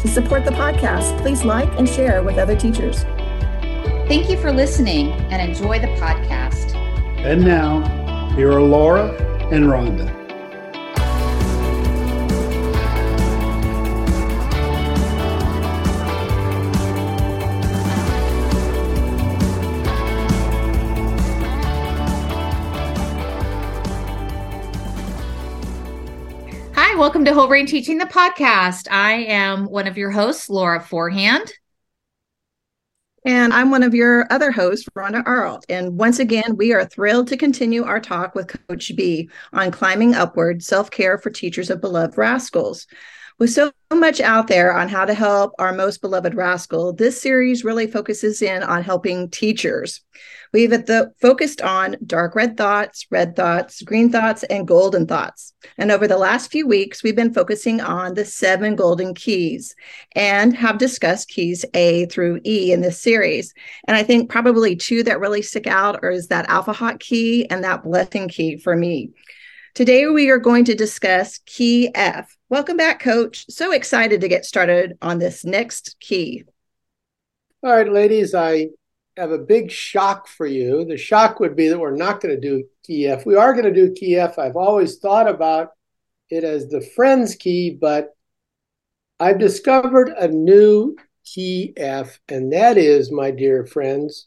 To support the podcast, please like and share with other teachers. Thank you for listening and enjoy the podcast. And now, here are Laura and Rhonda. Welcome to Whole Brain Teaching the podcast. I am one of your hosts, Laura Forehand. And I'm one of your other hosts, Rhonda Arlt. And once again, we are thrilled to continue our talk with Coach B on climbing upward self care for teachers of beloved rascals. With so much out there on how to help our most beloved rascal, this series really focuses in on helping teachers. We've the, focused on dark red thoughts, red thoughts, green thoughts, and golden thoughts. And over the last few weeks, we've been focusing on the seven golden keys and have discussed keys A through E in this series. And I think probably two that really stick out are is that alpha hot key and that blessing key for me. Today, we are going to discuss key F. Welcome back, coach. So excited to get started on this next key. All right, ladies, I have a big shock for you. The shock would be that we're not going to do key F. We are going to do key F. I've always thought about it as the friends key, but I've discovered a new key F, and that is, my dear friends,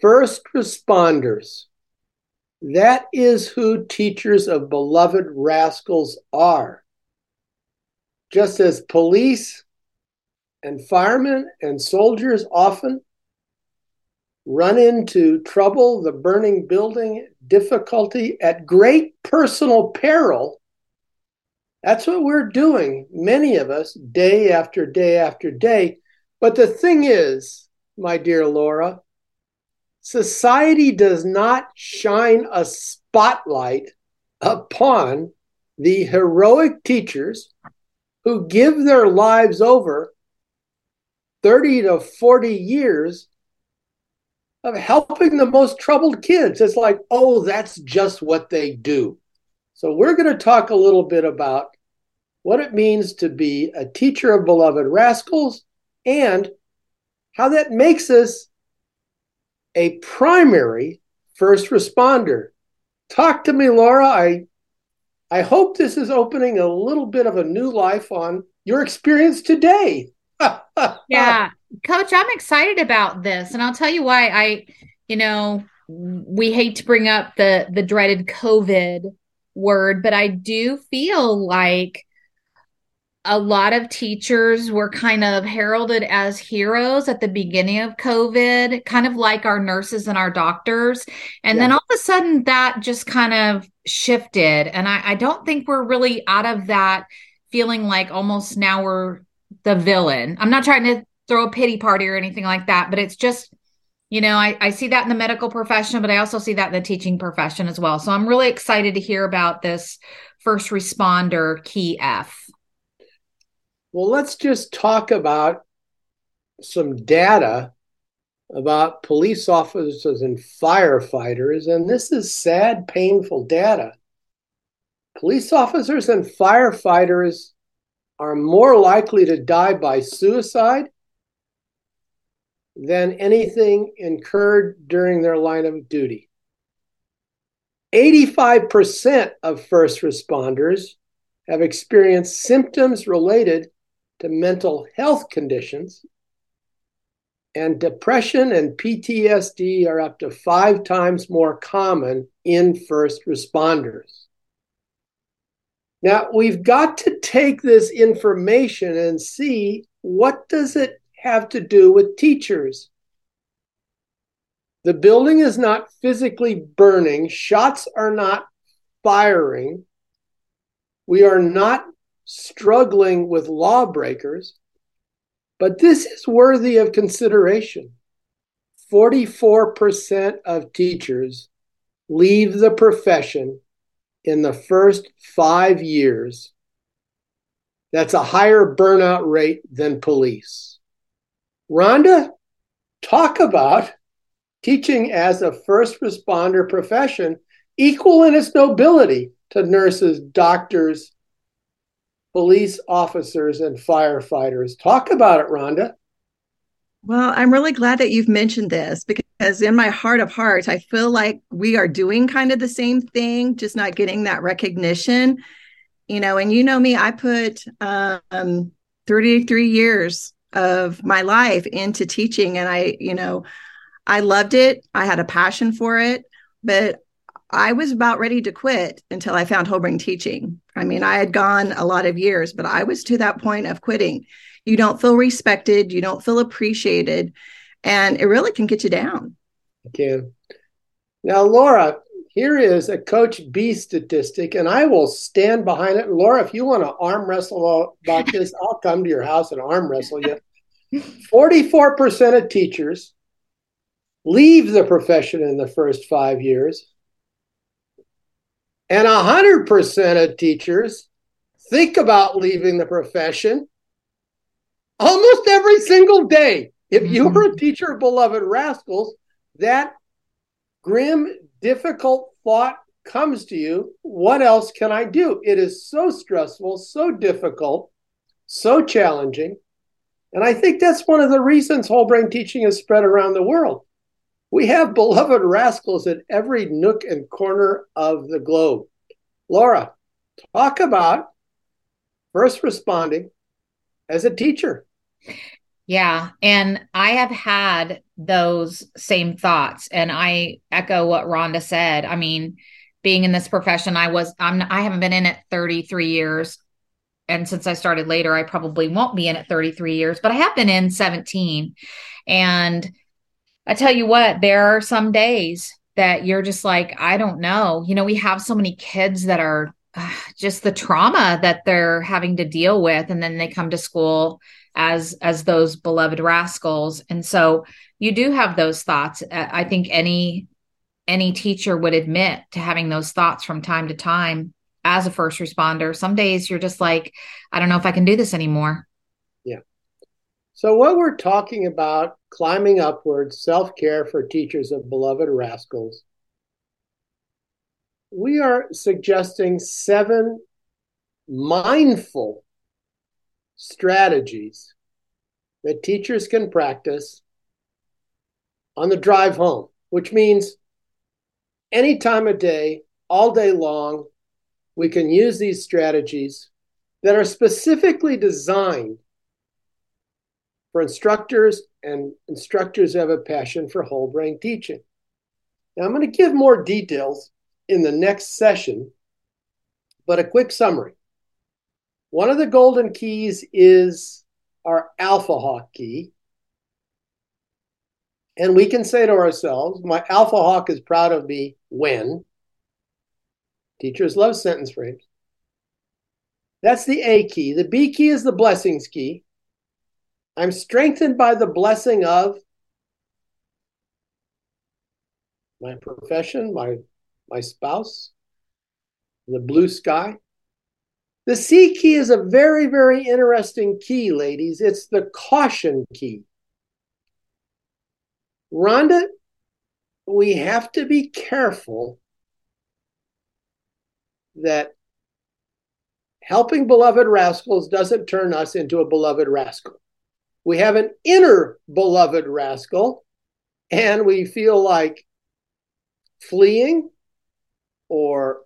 first responders. That is who teachers of beloved rascals are. Just as police and firemen and soldiers often run into trouble, the burning building, difficulty at great personal peril. That's what we're doing, many of us, day after day after day. But the thing is, my dear Laura, society does not shine a spotlight upon the heroic teachers who give their lives over 30 to 40 years of helping the most troubled kids. It's like, oh, that's just what they do. So, we're going to talk a little bit about what it means to be a teacher of beloved rascals and how that makes us a primary first responder. Talk to me, Laura. I I hope this is opening a little bit of a new life on your experience today. yeah, coach, I'm excited about this and I'll tell you why I you know, we hate to bring up the the dreaded COVID word, but I do feel like a lot of teachers were kind of heralded as heroes at the beginning of COVID, kind of like our nurses and our doctors. And yeah. then all of a sudden that just kind of shifted. And I, I, don't think we're really out of that feeling like almost now we're the villain. I'm not trying to throw a pity party or anything like that, but it's just, you know, I, I see that in the medical profession, but I also see that in the teaching profession as well. So I'm really excited to hear about this first responder key F. Well, let's just talk about some data about police officers and firefighters. And this is sad, painful data. Police officers and firefighters are more likely to die by suicide than anything incurred during their line of duty. 85% of first responders have experienced symptoms related to mental health conditions. And depression and PTSD are up to five times more common in first responders. Now, we've got to take this information and see what does it have to do with teachers? The building is not physically burning, shots are not firing. We are not struggling with lawbreakers, but this is worthy of consideration. 44% of teachers leave the profession in the first five years. That's a higher burnout rate than police. Rhonda, talk about teaching as a first responder profession equal in its nobility to nurses, doctors, police officers, and firefighters. Talk about it, Rhonda. Well, I'm really glad that you've mentioned this because in my heart of hearts, I feel like we are doing kind of the same thing, just not getting that recognition. You know, and you know me, I put um, 33 years of my life into teaching, and I, you know, I loved it. I had a passion for it, but I was about ready to quit until I found Whole Brain teaching. I mean, I had gone a lot of years, but I was to that point of quitting. You don't feel respected, you don't feel appreciated, and it really can get you down. It can. Now, Laura, here is a Coach B statistic, and I will stand behind it. Laura, if you want to arm wrestle about this, I'll come to your house and arm wrestle you. 44% of teachers leave the profession in the first five years. And 100% of teachers think about leaving the profession almost every single day. If you're mm-hmm. a teacher of beloved rascals, that grim, difficult thought comes to you what else can I do? It is so stressful, so difficult, so challenging. And I think that's one of the reasons whole brain teaching is spread around the world. We have beloved rascals in every nook and corner of the globe. Laura, talk about first responding as a teacher. Yeah. And I have had those same thoughts. And I echo what Rhonda said. I mean, being in this profession, I was, I'm, I haven't been in it 33 years. And since I started later, I probably won't be in it 33 years, but I have been in 17. And I tell you what, there are some days that you're just like, I don't know. You know, we have so many kids that are uh, just the trauma that they're having to deal with and then they come to school as as those beloved rascals. And so you do have those thoughts. I think any any teacher would admit to having those thoughts from time to time as a first responder. Some days you're just like i don't know if i can do this anymore. Yeah so what we're talking about climbing upwards, self care for teachers of beloved rascals, we are suggesting seven mindful strategies that teachers can practice on the drive home, which means any time of day, all day long, we can use these strategies that are specifically designed for instructors and instructors have a passion for whole brain teaching. Now, I'm going to give more details in the next session, but a quick summary. One of the golden keys is our Alpha Hawk key. And we can say to ourselves, my Alpha Hawk is proud of me when. Teachers love sentence frames. That's the A key. The B key is the blessings key. I'm strengthened by the blessing of my profession, my, my spouse, the blue sky. The C key is a very, very interesting key, ladies. It's the caution key. Rhonda, we have to be careful that helping beloved rascals doesn't turn us into a beloved rascal we have an inner beloved rascal, and we feel like fleeing or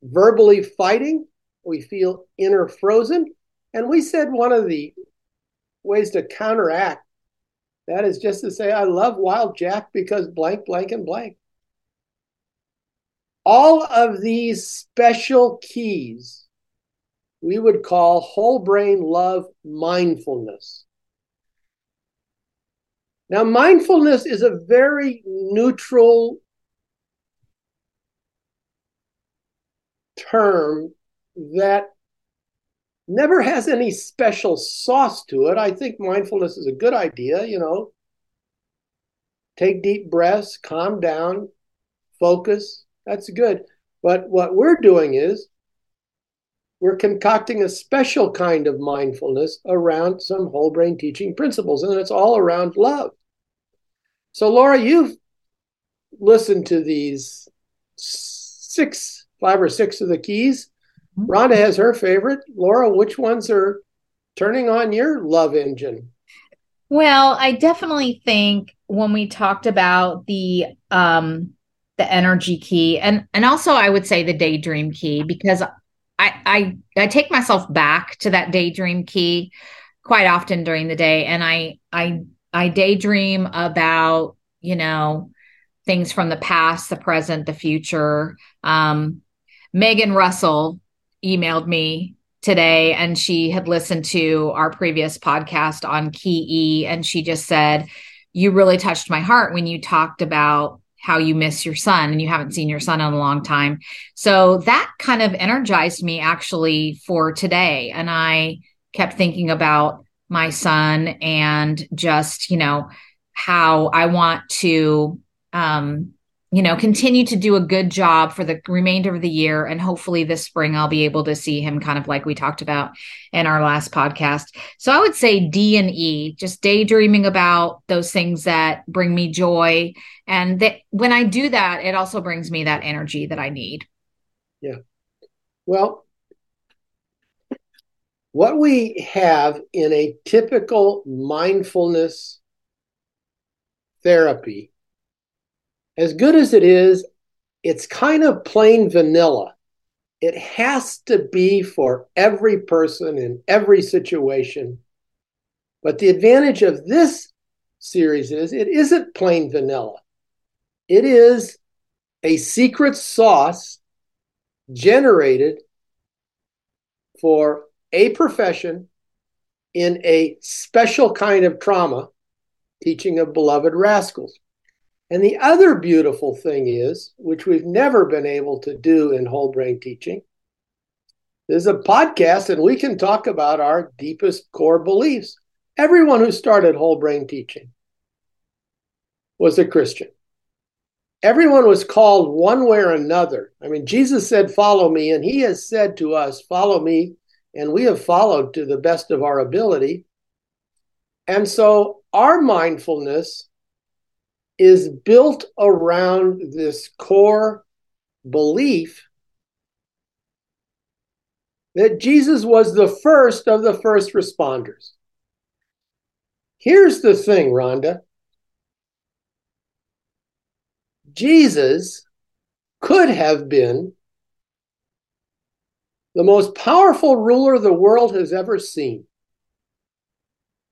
verbally fighting. We feel inner frozen. And we said one of the ways to counteract that is just to say, I love Wild Jack because blank, blank, and blank. All of these special keys we would call whole brain love mindfulness. Now, mindfulness is a very neutral term that never has any special sauce to it. I think mindfulness is a good idea, you know. Take deep breaths, calm down, focus. That's good. But what we're doing is we're concocting a special kind of mindfulness around some whole brain teaching principles, and it's all around love. So, Laura, you've listened to these six, five or six of the keys. Mm-hmm. Rhonda has her favorite. Laura, which ones are turning on your love engine? Well, I definitely think when we talked about the um the energy key and and also I would say the daydream key because I, I I take myself back to that daydream key quite often during the day, and I I I daydream about you know things from the past, the present, the future. Um, Megan Russell emailed me today, and she had listened to our previous podcast on Key E, and she just said, "You really touched my heart when you talked about." how you miss your son and you haven't seen your son in a long time. So that kind of energized me actually for today. And I kept thinking about my son and just, you know, how I want to um you know, continue to do a good job for the remainder of the year. And hopefully this spring, I'll be able to see him kind of like we talked about in our last podcast. So I would say D and E, just daydreaming about those things that bring me joy. And that when I do that, it also brings me that energy that I need. Yeah. Well, what we have in a typical mindfulness therapy as good as it is, it's kind of plain vanilla. It has to be for every person in every situation. But the advantage of this series is it isn't plain vanilla. It is a secret sauce generated for a profession in a special kind of trauma, teaching of beloved rascals. And the other beautiful thing is, which we've never been able to do in whole brain teaching, is a podcast and we can talk about our deepest core beliefs. Everyone who started whole brain teaching was a Christian. Everyone was called one way or another. I mean, Jesus said, Follow me, and he has said to us, Follow me, and we have followed to the best of our ability. And so our mindfulness is built around this core belief that Jesus was the first of the first responders. Here's the thing, Rhonda. Jesus could have been the most powerful ruler the world has ever seen.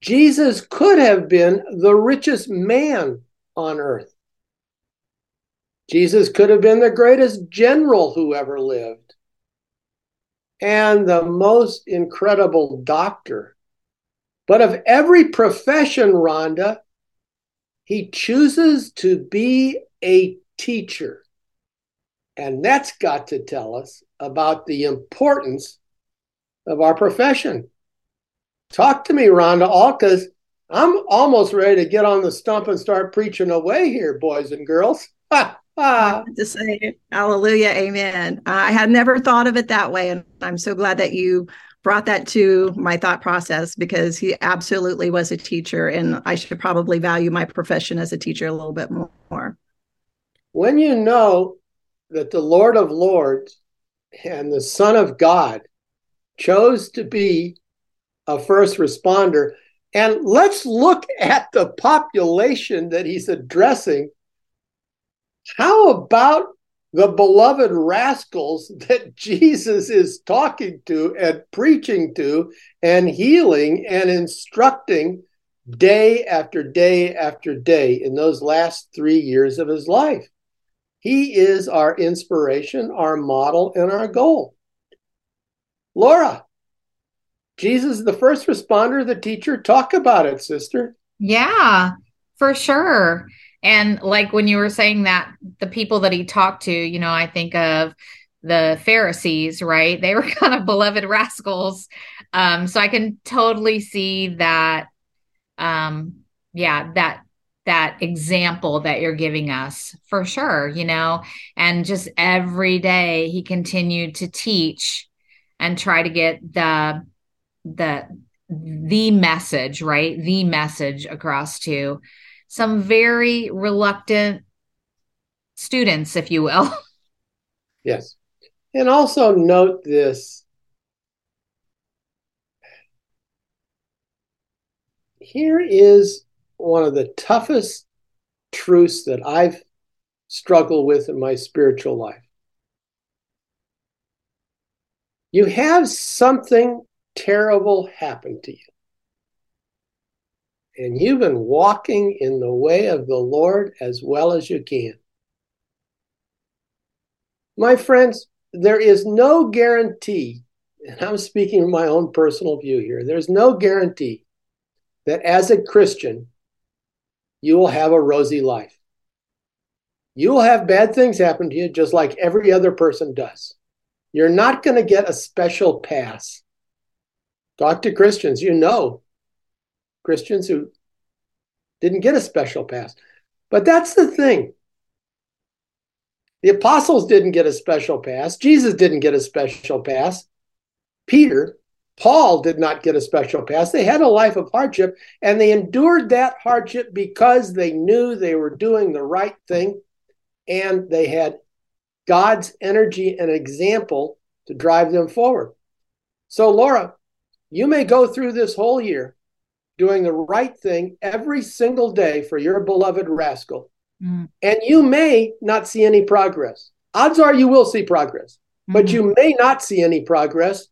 Jesus could have been the richest man on earth. Jesus could have been the greatest general who ever lived and the most incredible doctor. But of every profession, Rhonda, he chooses to be a teacher. And that's got to tell us about the importance of our profession. Talk to me, Rhonda, all because I'm almost ready to get on the stump and start preaching away here, boys and girls. to say hallelujah, amen. I had never thought of it that way. And I'm so glad that you brought that to my thought process because he absolutely was a teacher. And I should probably value my profession as a teacher a little bit more. When you know that the Lord of Lords and the Son of God chose to be a first responder, and let's look at the population that he's addressing. How about the beloved rascals that Jesus is talking to and preaching to and healing and instructing day after day after day in those last three years of his life? He is our inspiration, our model, and our goal. Laura, Jesus, the first responder, the teacher, talk about it, sister. Yeah, for sure. And like when you were saying that, the people that he talked to, you know, I think of the Pharisees, right? They were kind of beloved rascals. Um, so I can totally see that. Um, yeah, that that example that you're giving us for sure, you know, and just every day he continued to teach and try to get the the the message, right? The message across to some very reluctant students, if you will. Yes. And also note this. Here is one of the toughest truths that I've struggled with in my spiritual life. You have something terrible happen to you. And you've been walking in the way of the Lord as well as you can. My friends, there is no guarantee, and I'm speaking from my own personal view here, there's no guarantee that as a Christian, you will have a rosy life. You will have bad things happen to you just like every other person does. You're not going to get a special pass. Talk to Christians, you know, Christians who didn't get a special pass. But that's the thing. The apostles didn't get a special pass. Jesus didn't get a special pass. Peter Paul did not get a special pass. They had a life of hardship and they endured that hardship because they knew they were doing the right thing and they had God's energy and example to drive them forward. So, Laura, you may go through this whole year doing the right thing every single day for your beloved rascal, mm. and you may not see any progress. Odds are you will see progress, mm-hmm. but you may not see any progress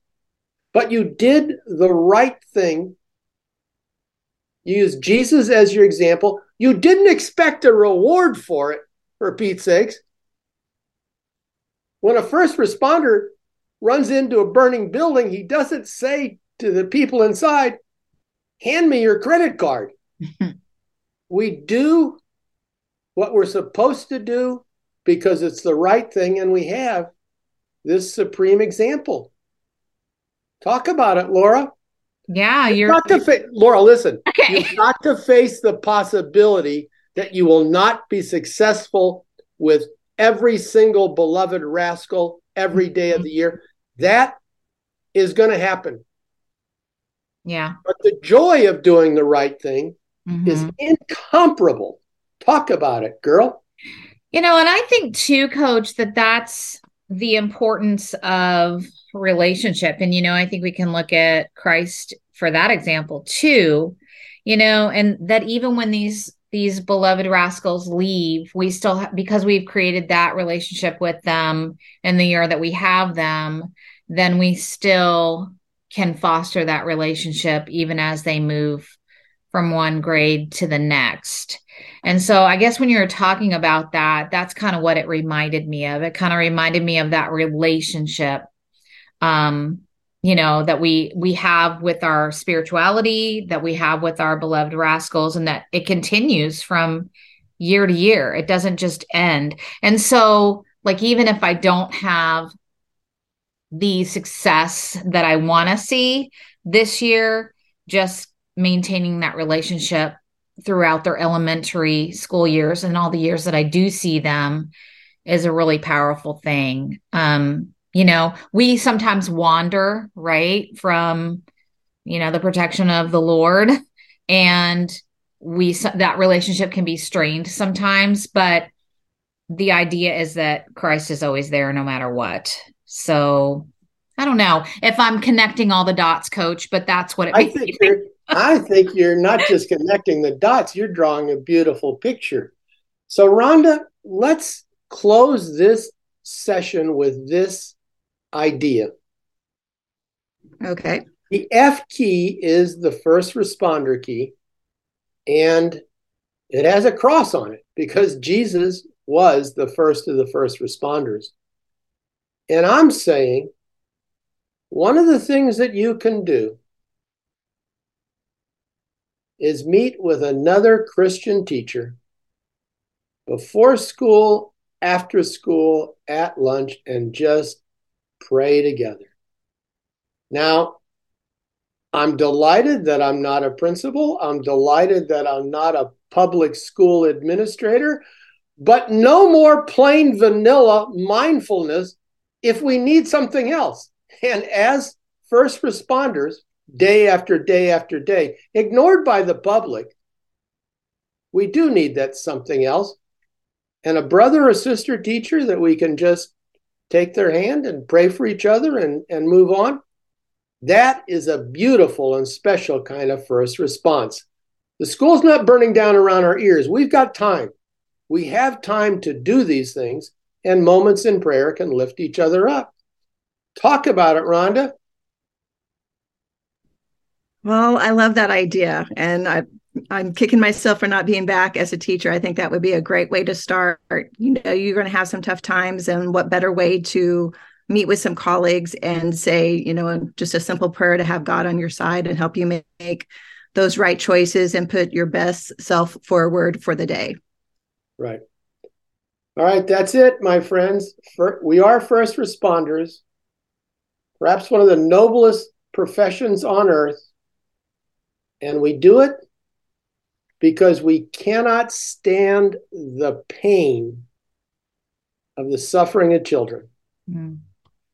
but you did the right thing. You used Jesus as your example. You didn't expect a reward for it, for Pete's sakes. When a first responder runs into a burning building, he doesn't say to the people inside, Hand me your credit card. we do what we're supposed to do because it's the right thing, and we have this supreme example. Talk about it, Laura. Yeah, you're, you're not to fa- Laura. Listen, okay. you've got to face the possibility that you will not be successful with every single beloved rascal every day of the year. That is going to happen. Yeah. But the joy of doing the right thing mm-hmm. is incomparable. Talk about it, girl. You know, and I think too, coach, that that's the importance of relationship. And, you know, I think we can look at Christ for that example too, you know, and that even when these these beloved rascals leave, we still ha- because we've created that relationship with them in the year that we have them, then we still can foster that relationship even as they move from one grade to the next. And so I guess when you were talking about that, that's kind of what it reminded me of. It kind of reminded me of that relationship um you know that we we have with our spirituality that we have with our beloved rascals and that it continues from year to year. It doesn't just end. And so like even if i don't have the success that i want to see this year just maintaining that relationship throughout their elementary school years and all the years that i do see them is a really powerful thing. Um you know we sometimes wander right from you know the protection of the lord and we that relationship can be strained sometimes but the idea is that christ is always there no matter what. So i don't know if i'm connecting all the dots coach but that's what it i think you're i think you're not just connecting the dots you're drawing a beautiful picture. So rhonda let's close this session with this idea. Okay. The F key is the first responder key, and it has a cross on it because Jesus was the first of the first responders. And I'm saying one of the things that you can do is meet with another Christian teacher before school after school, at lunch, and just pray together. Now, I'm delighted that I'm not a principal. I'm delighted that I'm not a public school administrator, but no more plain vanilla mindfulness if we need something else. And as first responders, day after day after day, ignored by the public, we do need that something else. And a brother or sister teacher that we can just take their hand and pray for each other and, and move on. That is a beautiful and special kind of first response. The school's not burning down around our ears. We've got time. We have time to do these things, and moments in prayer can lift each other up. Talk about it, Rhonda. Well, I love that idea. And I, I'm kicking myself for not being back as a teacher. I think that would be a great way to start. You know, you're going to have some tough times, and what better way to meet with some colleagues and say, you know, just a simple prayer to have God on your side and help you make those right choices and put your best self forward for the day. Right. All right, that's it, my friends. We are first responders, perhaps one of the noblest professions on earth. And we do it because we cannot stand the pain of the suffering of children. Mm.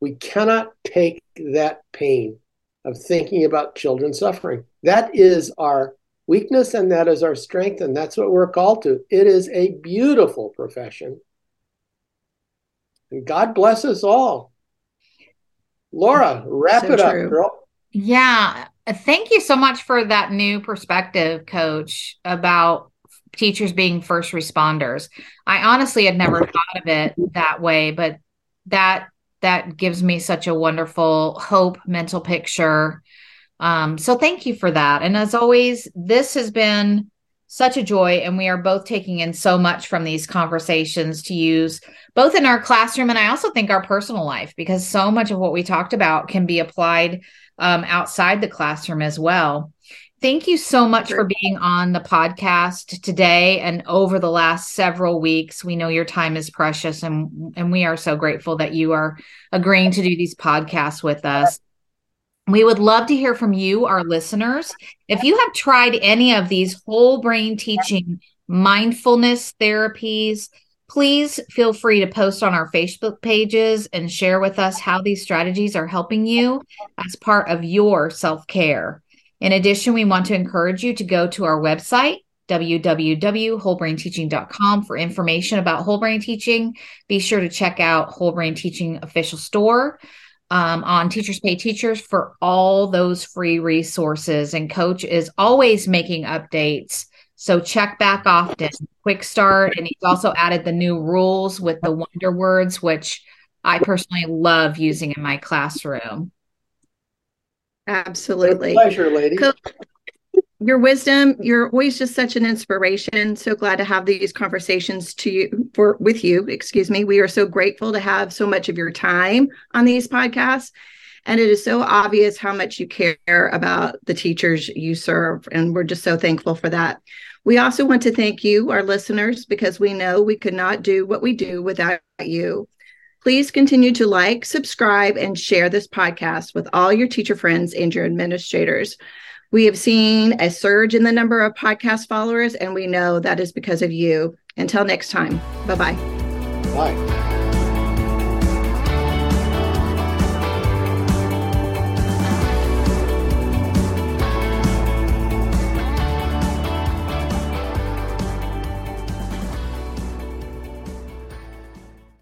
We cannot take that pain of thinking about children suffering. That is our weakness and that is our strength, and that's what we're called to. It is a beautiful profession. And God bless us all. Laura, wrap so it up, girl. Yeah. Thank you so much for that new perspective, coach, about teachers being first responders. I honestly had never thought of it that way, but that that gives me such a wonderful hope mental picture. Um, so thank you for that. And as always, this has been such a joy, and we are both taking in so much from these conversations to use both in our classroom and I also think our personal life because so much of what we talked about can be applied um, outside the classroom as well. Thank you so much for being on the podcast today and over the last several weeks. We know your time is precious and and we are so grateful that you are agreeing to do these podcasts with us. We would love to hear from you, our listeners. If you have tried any of these whole brain teaching mindfulness therapies, please feel free to post on our Facebook pages and share with us how these strategies are helping you as part of your self care. In addition, we want to encourage you to go to our website, www.wholebrainteaching.com for information about whole brain teaching. Be sure to check out Whole Brain Teaching official store um, on Teachers Pay Teachers for all those free resources. And Coach is always making updates. So check back often. Quick start. And he's also added the new rules with the wonder words, which I personally love using in my classroom. Absolutely. pleasure, lady. your wisdom, you're always just such an inspiration. So glad to have these conversations to you for with you. Excuse me. We are so grateful to have so much of your time on these podcasts. And it is so obvious how much you care about the teachers you serve. And we're just so thankful for that. We also want to thank you, our listeners, because we know we could not do what we do without you. Please continue to like, subscribe, and share this podcast with all your teacher friends and your administrators. We have seen a surge in the number of podcast followers, and we know that is because of you. Until next time, bye-bye. Bye.